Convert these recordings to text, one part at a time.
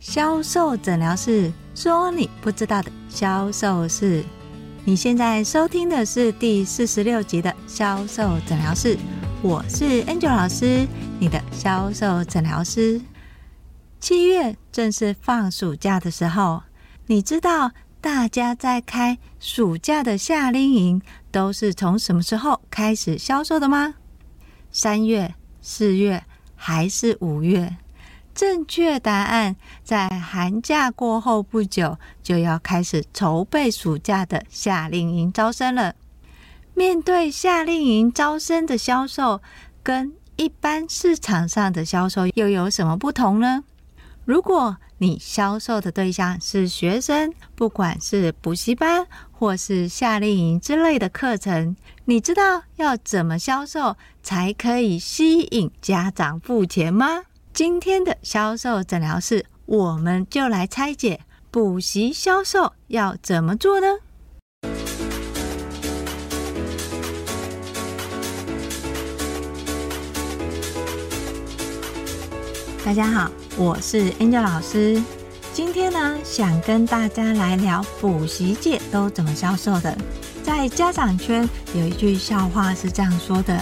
销售诊疗室说你不知道的销售事。你现在收听的是第四十六集的销售诊疗室，我是 Angel 老师，你的销售诊疗师。七月正是放暑假的时候，你知道大家在开暑假的夏令营都是从什么时候开始销售的吗？三月、四月还是五月？正确答案在寒假过后不久就要开始筹备暑假的夏令营招生了。面对夏令营招生的销售，跟一般市场上的销售又有什么不同呢？如果你销售的对象是学生，不管是补习班或是夏令营之类的课程，你知道要怎么销售才可以吸引家长付钱吗？今天的销售诊疗室，我们就来拆解补习销售要怎么做呢？大家好，我是 Angel 老师。今天呢，想跟大家来聊补习界都怎么销售的。在家长圈有一句笑话是这样说的。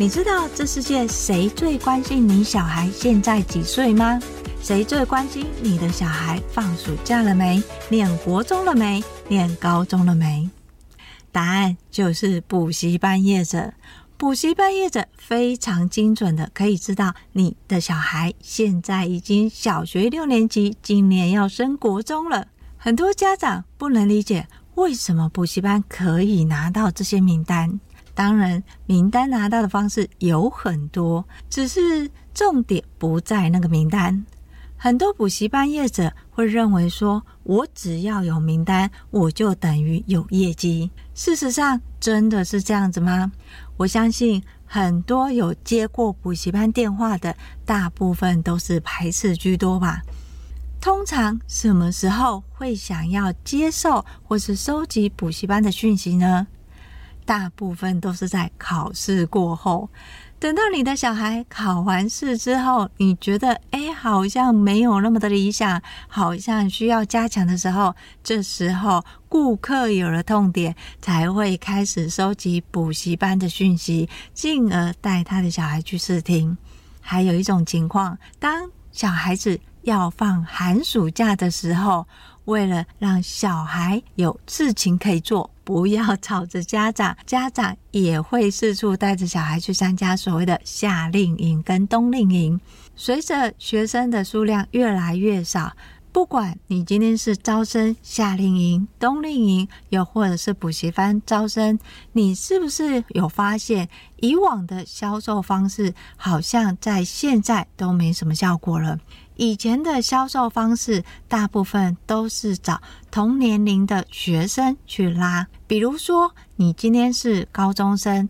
你知道这世界谁最关心你小孩现在几岁吗？谁最关心你的小孩放暑假了没？念国中了没？念高中了没？答案就是补习班业者。补习班业者非常精准的可以知道你的小孩现在已经小学六年级，今年要升国中了。很多家长不能理解为什么补习班可以拿到这些名单。当然，名单拿到的方式有很多，只是重点不在那个名单。很多补习班业者会认为说，我只要有名单，我就等于有业绩。事实上，真的是这样子吗？我相信很多有接过补习班电话的，大部分都是排斥居多吧。通常什么时候会想要接受或是收集补习班的讯息呢？大部分都是在考试过后，等到你的小孩考完试之后，你觉得哎，好像没有那么的理想，好像需要加强的时候，这时候顾客有了痛点，才会开始收集补习班的讯息，进而带他的小孩去试听。还有一种情况，当小孩子要放寒暑假的时候，为了让小孩有事情可以做。不要吵着家长，家长也会四处带着小孩去参加所谓的夏令营跟冬令营。随着学生的数量越来越少，不管你今天是招生夏令营、冬令营，又或者是补习班招生，你是不是有发现以往的销售方式好像在现在都没什么效果了？以前的销售方式，大部分都是找同年龄的学生去拉。比如说，你今天是高中生，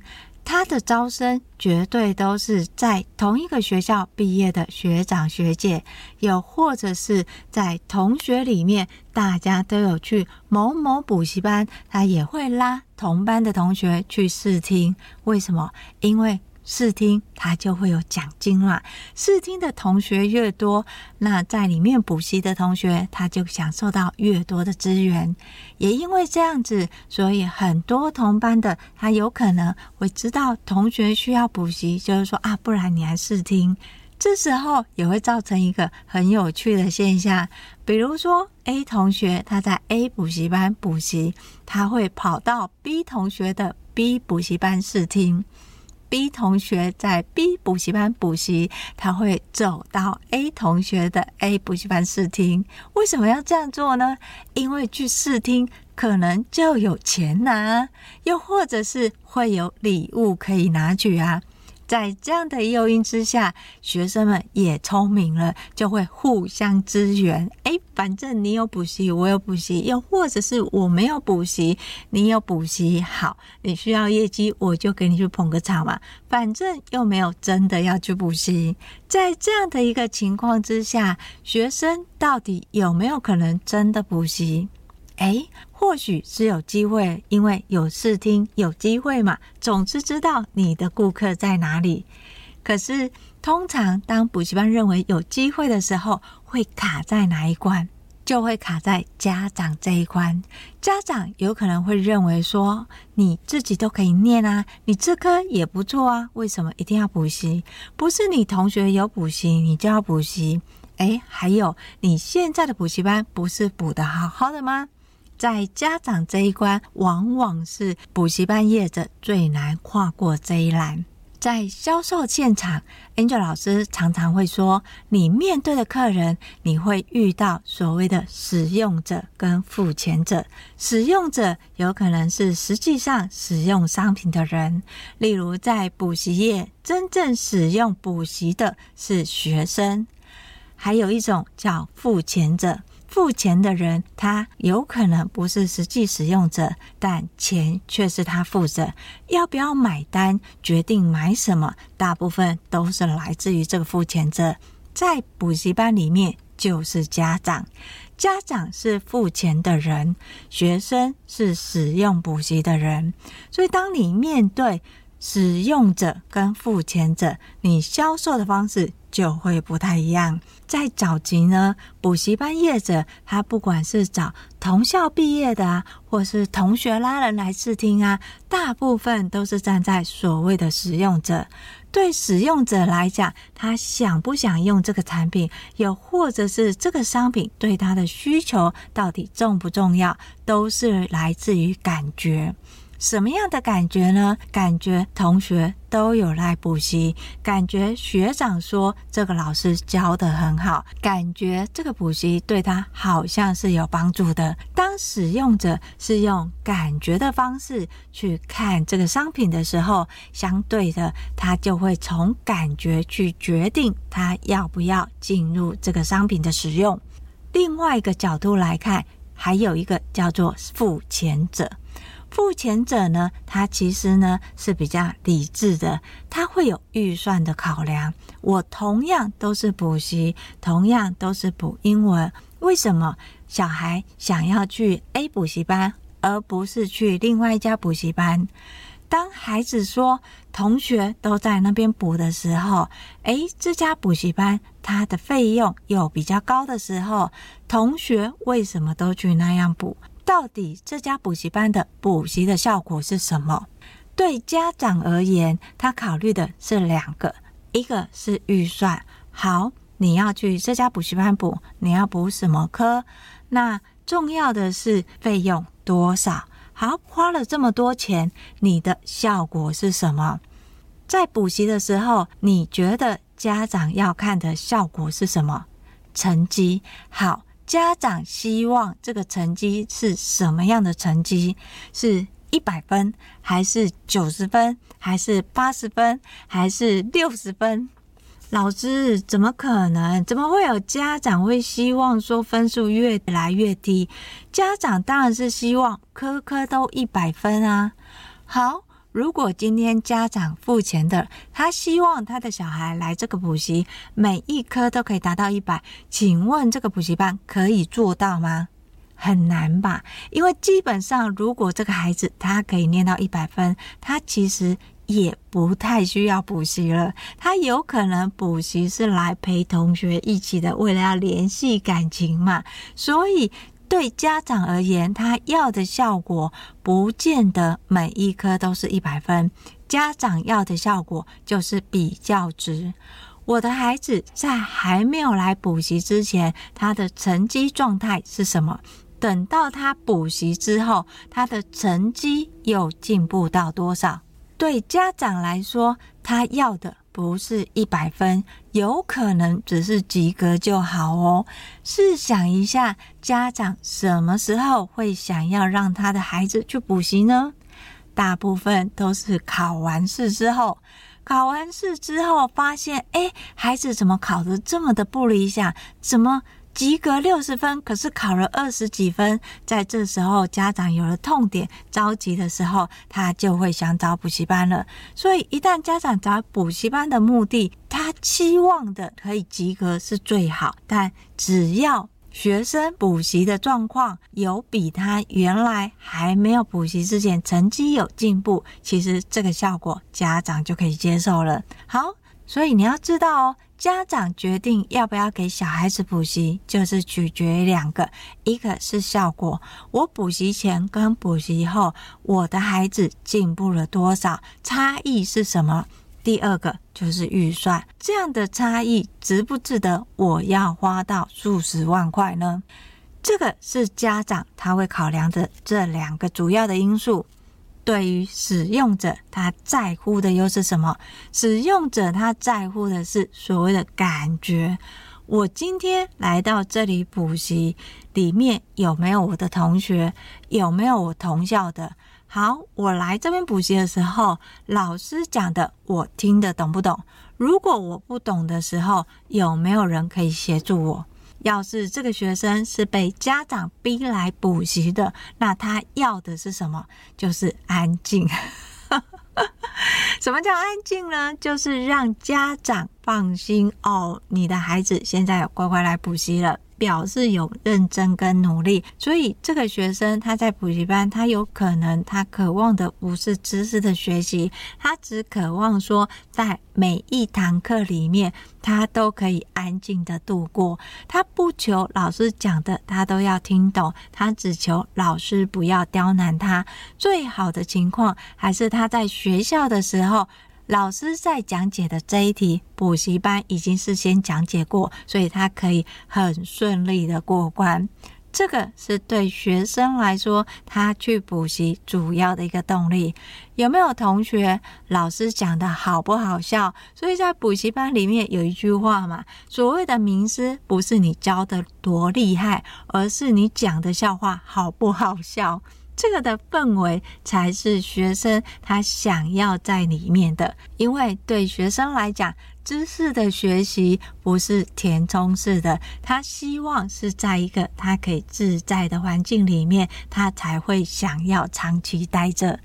他的招生绝对都是在同一个学校毕业的学长学姐，又或者是在同学里面，大家都有去某某补习班，他也会拉同班的同学去试听。为什么？因为试听他就会有奖金嘛，试听的同学越多，那在里面补习的同学他就享受到越多的资源。也因为这样子，所以很多同班的他有可能会知道同学需要补习，就是说啊，不然你来试听。这时候也会造成一个很有趣的现象，比如说 A 同学他在 A 补习班补习，他会跑到 B 同学的 B 补习班试听。B 同学在 B 补习班补习，他会走到 A 同学的 A 补习班试听。为什么要这样做呢？因为去试听可能就有钱拿，又或者是会有礼物可以拿取啊。在这样的诱因之下，学生们也聪明了，就会互相支援。诶，反正你有补习，我有补习，又或者是我没有补习，你有补习，好，你需要业绩，我就给你去捧个场嘛。反正又没有真的要去补习，在这样的一个情况之下，学生到底有没有可能真的补习？诶，或许是有机会，因为有试听，有机会嘛。总是知道你的顾客在哪里。可是通常当补习班认为有机会的时候，会卡在哪一关？就会卡在家长这一关。家长有可能会认为说，你自己都可以念啊，你这科也不错啊，为什么一定要补习？不是你同学有补习，你就要补习？诶，还有你现在的补习班不是补得好好的吗？在家长这一关，往往是补习班业者最难跨过这一栏。在销售现场，Angel 老师常常会说：“你面对的客人，你会遇到所谓的使用者跟付钱者。使用者有可能是实际上使用商品的人，例如在补习业，真正使用补习的是学生。还有一种叫付钱者。”付钱的人，他有可能不是实际使用者，但钱却是他付着。要不要买单，决定买什么，大部分都是来自于这个付钱者。在补习班里面，就是家长，家长是付钱的人，学生是使用补习的人。所以，当你面对使用者跟付钱者，你销售的方式就会不太一样。在早期呢，补习班业者他不管是找同校毕业的啊，或是同学拉人来试听啊，大部分都是站在所谓的使用者。对使用者来讲，他想不想用这个产品，又或者是这个商品对他的需求到底重不重要，都是来自于感觉。什么样的感觉呢？感觉同学都有来补习，感觉学长说这个老师教得很好，感觉这个补习对他好像是有帮助的。当使用者是用感觉的方式去看这个商品的时候，相对的，他就会从感觉去决定他要不要进入这个商品的使用。另外一个角度来看，还有一个叫做付钱者。付钱者呢，他其实呢是比较理智的，他会有预算的考量。我同样都是补习，同样都是补英文，为什么小孩想要去 A 补习班，而不是去另外一家补习班？当孩子说同学都在那边补的时候，诶，这家补习班它的费用又比较高的时候，同学为什么都去那样补？到底这家补习班的补习的效果是什么？对家长而言，他考虑的是两个，一个是预算。好，你要去这家补习班补，你要补什么科？那重要的是费用多少？好，花了这么多钱，你的效果是什么？在补习的时候，你觉得家长要看的效果是什么？成绩好。家长希望这个成绩是什么样的成绩？是一百分，还是九十分，还是八十分，还是六十分？老师，怎么可能？怎么会有家长会希望说分数越来越低？家长当然是希望科科都一百分啊！好。如果今天家长付钱的，他希望他的小孩来这个补习，每一科都可以达到一百，请问这个补习班可以做到吗？很难吧？因为基本上，如果这个孩子他可以念到一百分，他其实也不太需要补习了。他有可能补习是来陪同学一起的，为了要联系感情嘛，所以。对家长而言，他要的效果不见得每一科都是一百分。家长要的效果就是比较值。我的孩子在还没有来补习之前，他的成绩状态是什么？等到他补习之后，他的成绩又进步到多少？对家长来说，他要的。不是一百分，有可能只是及格就好哦。试想一下，家长什么时候会想要让他的孩子去补习呢？大部分都是考完试之后，考完试之后发现，哎，孩子怎么考得这么的不理想？怎么？及格六十分，可是考了二十几分，在这时候家长有了痛点，着急的时候，他就会想找补习班了。所以，一旦家长找补习班的目的，他期望的可以及格是最好，但只要学生补习的状况有比他原来还没有补习之前成绩有进步，其实这个效果家长就可以接受了。好。所以你要知道哦，家长决定要不要给小孩子补习，就是取决于两个，一个是效果，我补习前跟补习后，我的孩子进步了多少，差异是什么？第二个就是预算，这样的差异值不值得我要花到数十万块呢？这个是家长他会考量的这两个主要的因素。对于使用者，他在乎的又是什么？使用者他在乎的是所谓的感觉。我今天来到这里补习，里面有没有我的同学？有没有我同校的？好，我来这边补习的时候，老师讲的我听得懂不懂？如果我不懂的时候，有没有人可以协助我？要是这个学生是被家长逼来补习的，那他要的是什么？就是安静。什么叫安静呢？就是让家长放心哦，你的孩子现在乖乖来补习了。表示有认真跟努力，所以这个学生他在补习班，他有可能他渴望的不是知识的学习，他只渴望说在每一堂课里面他都可以安静的度过，他不求老师讲的他都要听懂，他只求老师不要刁难他。最好的情况还是他在学校的时候。老师在讲解的这一题，补习班已经事先讲解过，所以他可以很顺利的过关。这个是对学生来说，他去补习主要的一个动力。有没有同学？老师讲的好不好笑？所以在补习班里面有一句话嘛，所谓的名师不是你教的多厉害，而是你讲的笑话好不好笑。这个的氛围才是学生他想要在里面的，因为对学生来讲，知识的学习不是填充式的，他希望是在一个他可以自在的环境里面，他才会想要长期待着。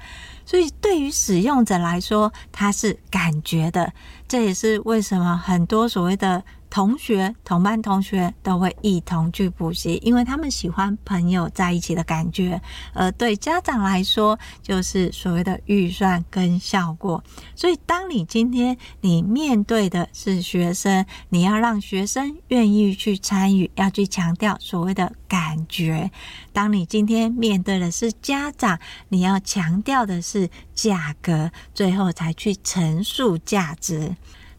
所以对于使用者来说，他是感觉的，这也是为什么很多所谓的。同学、同班同学都会一同去补习，因为他们喜欢朋友在一起的感觉。而对家长来说，就是所谓的预算跟效果。所以，当你今天你面对的是学生，你要让学生愿意去参与，要去强调所谓的感觉；当你今天面对的是家长，你要强调的是价格，最后才去陈述价值。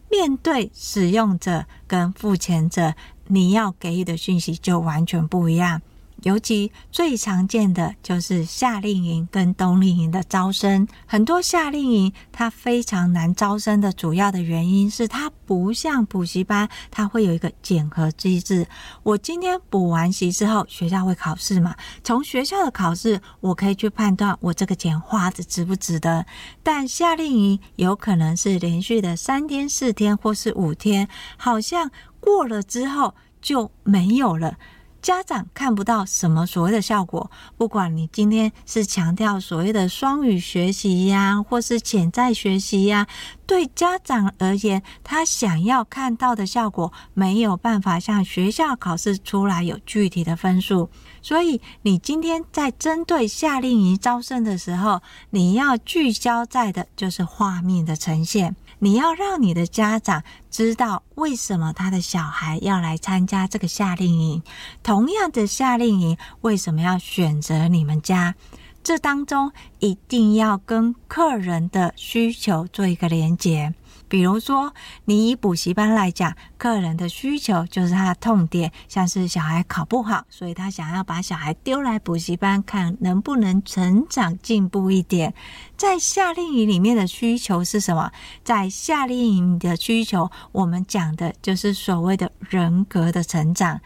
面对使用者跟付钱者，你要给予的讯息就完全不一样。尤其最常见的就是夏令营跟冬令营的招生，很多夏令营它非常难招生的主要的原因是它不像补习班，它会有一个检核机制。我今天补完习之后，学校会考试嘛？从学校的考试，我可以去判断我这个钱花的值不值得。但夏令营有可能是连续的三天、四天或是五天，好像过了之后就没有了。家长看不到什么所谓的效果，不管你今天是强调所谓的双语学习呀，或是潜在学习呀，对家长而言，他想要看到的效果没有办法像学校考试出来有具体的分数。所以，你今天在针对夏令营招生的时候，你要聚焦在的就是画面的呈现。你要让你的家长知道为什么他的小孩要来参加这个夏令营，同样的夏令营为什么要选择你们家？这当中一定要跟客人的需求做一个连结。比如说，你以补习班来讲，客人的需求就是他的痛点，像是小孩考不好，所以他想要把小孩丢来补习班，看能不能成长进步一点。在夏令营里面的需求是什么？在夏令营的需求，我们讲的就是所谓的人格的成长。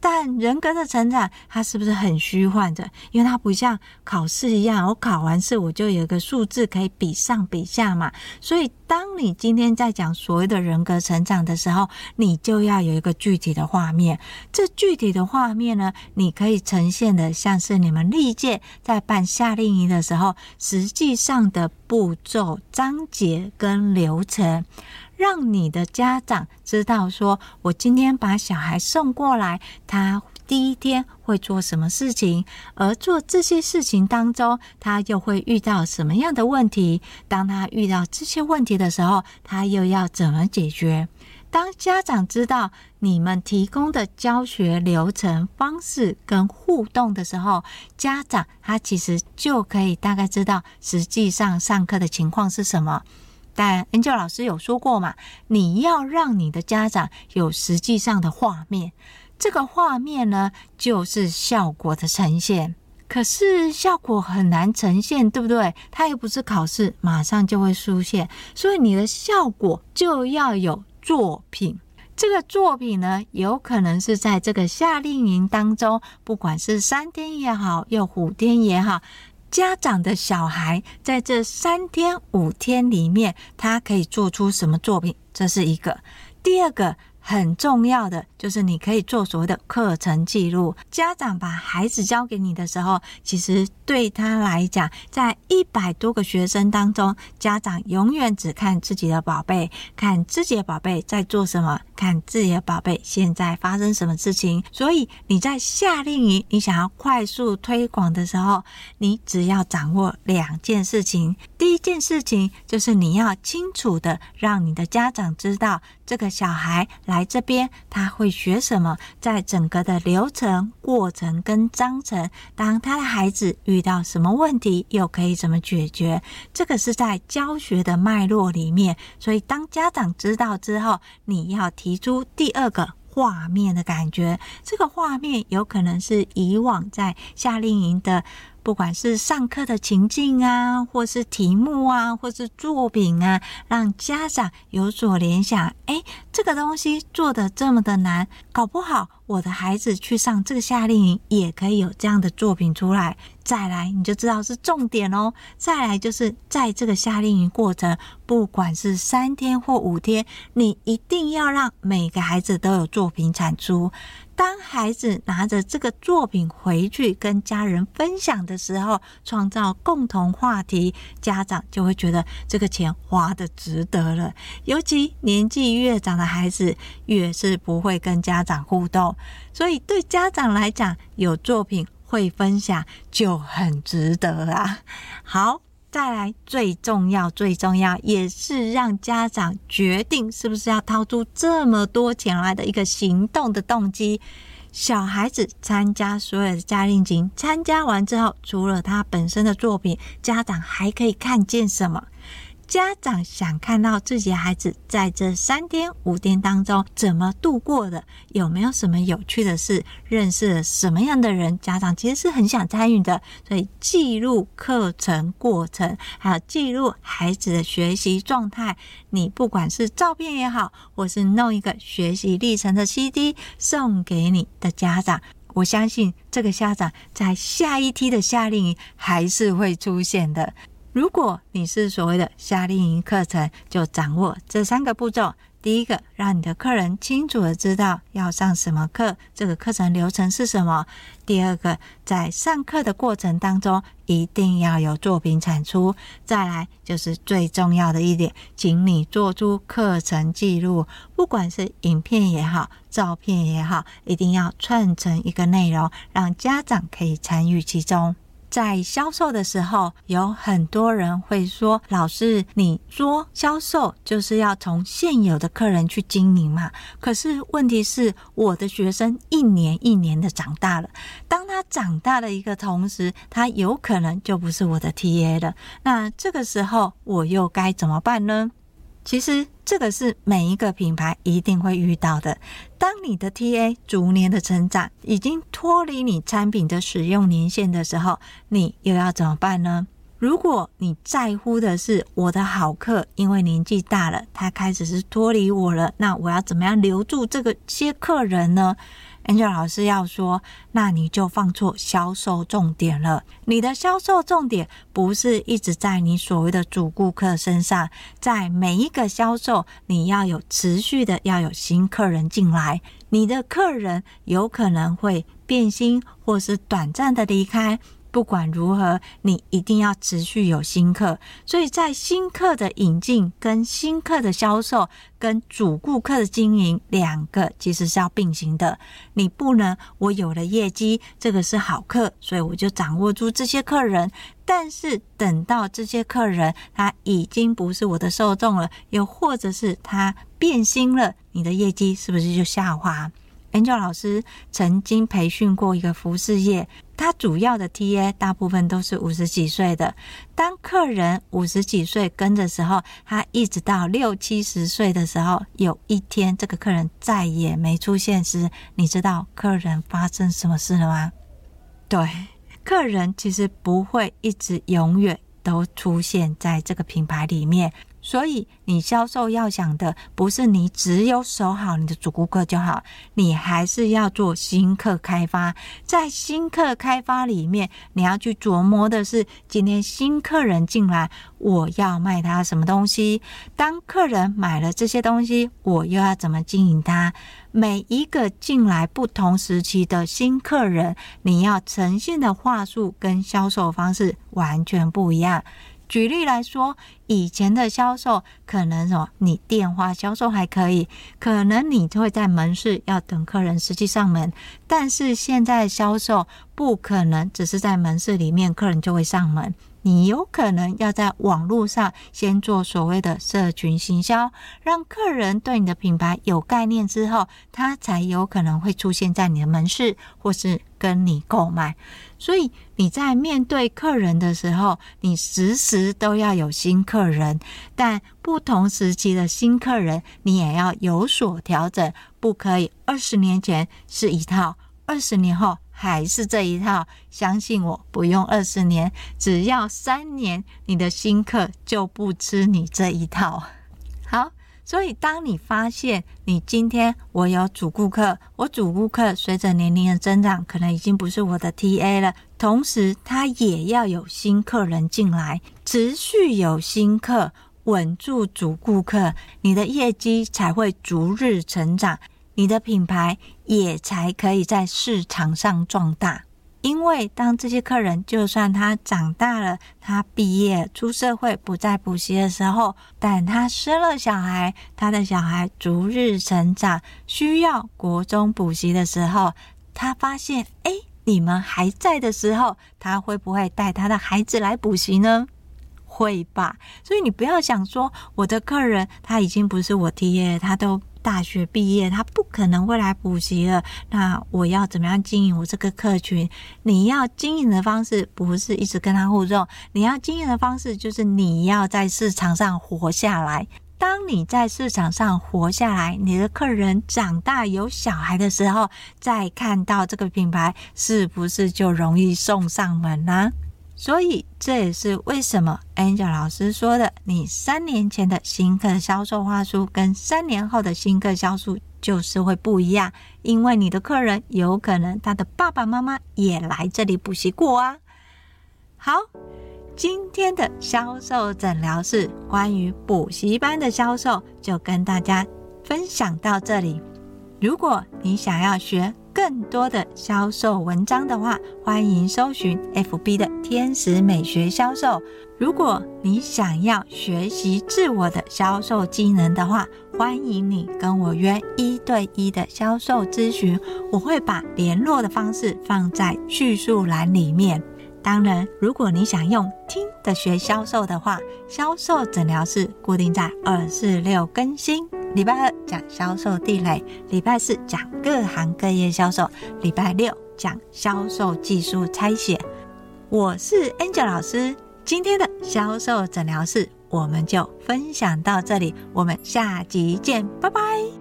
但人格的成长，它是不是很虚幻的？因为它不像考试一样，我考完试我就有一个数字可以比上比下嘛。所以，当你今天在讲所谓的人格成长的时候，你就要有一个具体的画面。这具体的画面呢，你可以呈现的像是你们历届在办夏令营的时候，实际上的步骤、章节跟流程。让你的家长知道说，我今天把小孩送过来，他第一天会做什么事情，而做这些事情当中，他又会遇到什么样的问题？当他遇到这些问题的时候，他又要怎么解决？当家长知道你们提供的教学流程方式跟互动的时候，家长他其实就可以大概知道实际上上课的情况是什么。但 Angel 老师有说过嘛，你要让你的家长有实际上的画面，这个画面呢，就是效果的呈现。可是效果很难呈现，对不对？它又不是考试马上就会出现，所以你的效果就要有。作品，这个作品呢，有可能是在这个夏令营当中，不管是三天也好，又五天也好，家长的小孩在这三天五天里面，他可以做出什么作品？这是一个。第二个。很重要的就是你可以做所谓的课程记录。家长把孩子交给你的时候，其实对他来讲，在一百多个学生当中，家长永远只看自己的宝贝，看自己的宝贝在做什么，看自己的宝贝现在发生什么事情。所以你在夏令营，你想要快速推广的时候，你只要掌握两件事情。第一件事情就是你要清楚的让你的家长知道这个小孩来。这边他会学什么？在整个的流程、过程跟章程，当他的孩子遇到什么问题，又可以怎么解决？这个是在教学的脉络里面。所以当家长知道之后，你要提出第二个画面的感觉。这个画面有可能是以往在夏令营的。不管是上课的情境啊，或是题目啊，或是作品啊，让家长有所联想。诶，这个东西做的这么的难，搞不好我的孩子去上这个夏令营也可以有这样的作品出来。再来，你就知道是重点哦。再来就是在这个夏令营过程，不管是三天或五天，你一定要让每个孩子都有作品产出。当孩子拿着这个作品回去跟家人分享的时候，创造共同话题，家长就会觉得这个钱花得值得了。尤其年纪越长的孩子，越是不会跟家长互动，所以对家长来讲，有作品会分享就很值得啊。好。再来，最重要、最重要，也是让家长决定是不是要掏出这么多钱来的一个行动的动机。小孩子参加所有的夏令营，参加完之后，除了他本身的作品，家长还可以看见什么？家长想看到自己孩子在这三天五天当中怎么度过的，有没有什么有趣的事，认识了什么样的人？家长其实是很想参与的，所以记录课程过程，还有记录孩子的学习状态。你不管是照片也好，或是弄一个学习历程的 CD 送给你的家长，我相信这个家长在下一梯的夏令营还是会出现的。如果你是所谓的夏令营课程，就掌握这三个步骤。第一个，让你的客人清楚的知道要上什么课，这个课程流程是什么。第二个，在上课的过程当中，一定要有作品产出。再来就是最重要的一点，请你做出课程记录，不管是影片也好，照片也好，一定要串成一个内容，让家长可以参与其中。在销售的时候，有很多人会说：“老师，你说销售就是要从现有的客人去经营嘛？可是问题是，我的学生一年一年的长大了，当他长大的一个同时，他有可能就不是我的 TA 了。那这个时候，我又该怎么办呢？”其实这个是每一个品牌一定会遇到的。当你的 TA 逐年的成长，已经脱离你产品的使用年限的时候，你又要怎么办呢？如果你在乎的是我的好客，因为年纪大了，他开始是脱离我了，那我要怎么样留住这个些客人呢？Angel 老师要说，那你就放错销售重点了。你的销售重点不是一直在你所谓的主顾客身上，在每一个销售，你要有持续的，要有新客人进来。你的客人有可能会变心，或是短暂的离开。不管如何，你一定要持续有新客。所以在新客的引进、跟新客的销售、跟主顾客的经营，两个其实是要并行的。你不能我有了业绩，这个是好客，所以我就掌握住这些客人。但是等到这些客人他已经不是我的受众了，又或者是他变心了，你的业绩是不是就下滑？Angel 老师曾经培训过一个服饰业，他主要的 TA 大部分都是五十几岁的。当客人五十几岁跟的时候，他一直到六七十岁的时候，有一天这个客人再也没出现时，你知道客人发生什么事了吗？对，客人其实不会一直永远都出现在这个品牌里面。所以，你销售要想的不是你只有守好你的主顾客就好，你还是要做新客开发。在新客开发里面，你要去琢磨的是，今天新客人进来，我要卖他什么东西？当客人买了这些东西，我又要怎么经营他？每一个进来不同时期的新客人，你要呈现的话术跟销售方式完全不一样。举例来说，以前的销售可能哦，你电话销售还可以，可能你就会在门市要等客人实际上门，但是现在销售不可能只是在门市里面客人就会上门。你有可能要在网络上先做所谓的社群行销，让客人对你的品牌有概念之后，他才有可能会出现在你的门市或是跟你购买。所以你在面对客人的时候，你时时都要有新客人，但不同时期的新客人，你也要有所调整，不可以二十年前是一套，二十年后。还是这一套，相信我，不用二十年，只要三年，你的新客就不吃你这一套。好，所以当你发现你今天我有主顾客，我主顾客随着年龄的增长，可能已经不是我的 TA 了，同时他也要有新客人进来，持续有新客，稳住主顾客，你的业绩才会逐日成长。你的品牌也才可以在市场上壮大，因为当这些客人就算他长大了，他毕业出社会不再补习的时候，但他生了小孩，他的小孩逐日成长，需要国中补习的时候，他发现，哎，你们还在的时候，他会不会带他的孩子来补习呢？会吧。所以你不要想说，我的客人他已经不是我 TA，他都。大学毕业，他不可能会来补习了。那我要怎么样经营我这个客群？你要经营的方式不是一直跟他互动，你要经营的方式就是你要在市场上活下来。当你在市场上活下来，你的客人长大有小孩的时候，再看到这个品牌，是不是就容易送上门呢？所以这也是为什么 Angel 老师说的，你三年前的新客销售话术跟三年后的新客销售就是会不一样，因为你的客人有可能他的爸爸妈妈也来这里补习过啊。好，今天的销售诊疗室关于补习班的销售就跟大家分享到这里。如果你想要学，更多的销售文章的话，欢迎搜寻 FB 的天使美学销售。如果你想要学习自我的销售技能的话，欢迎你跟我约一对一的销售咨询，我会把联络的方式放在叙述栏里面。当然，如果你想用听的学销售的话，销售诊疗室固定在二四六更新。礼拜二讲销售地雷，礼拜四讲各行各业销售，礼拜六讲销售技术拆解。我是 Angel 老师，今天的销售诊疗室我们就分享到这里，我们下集见，拜拜。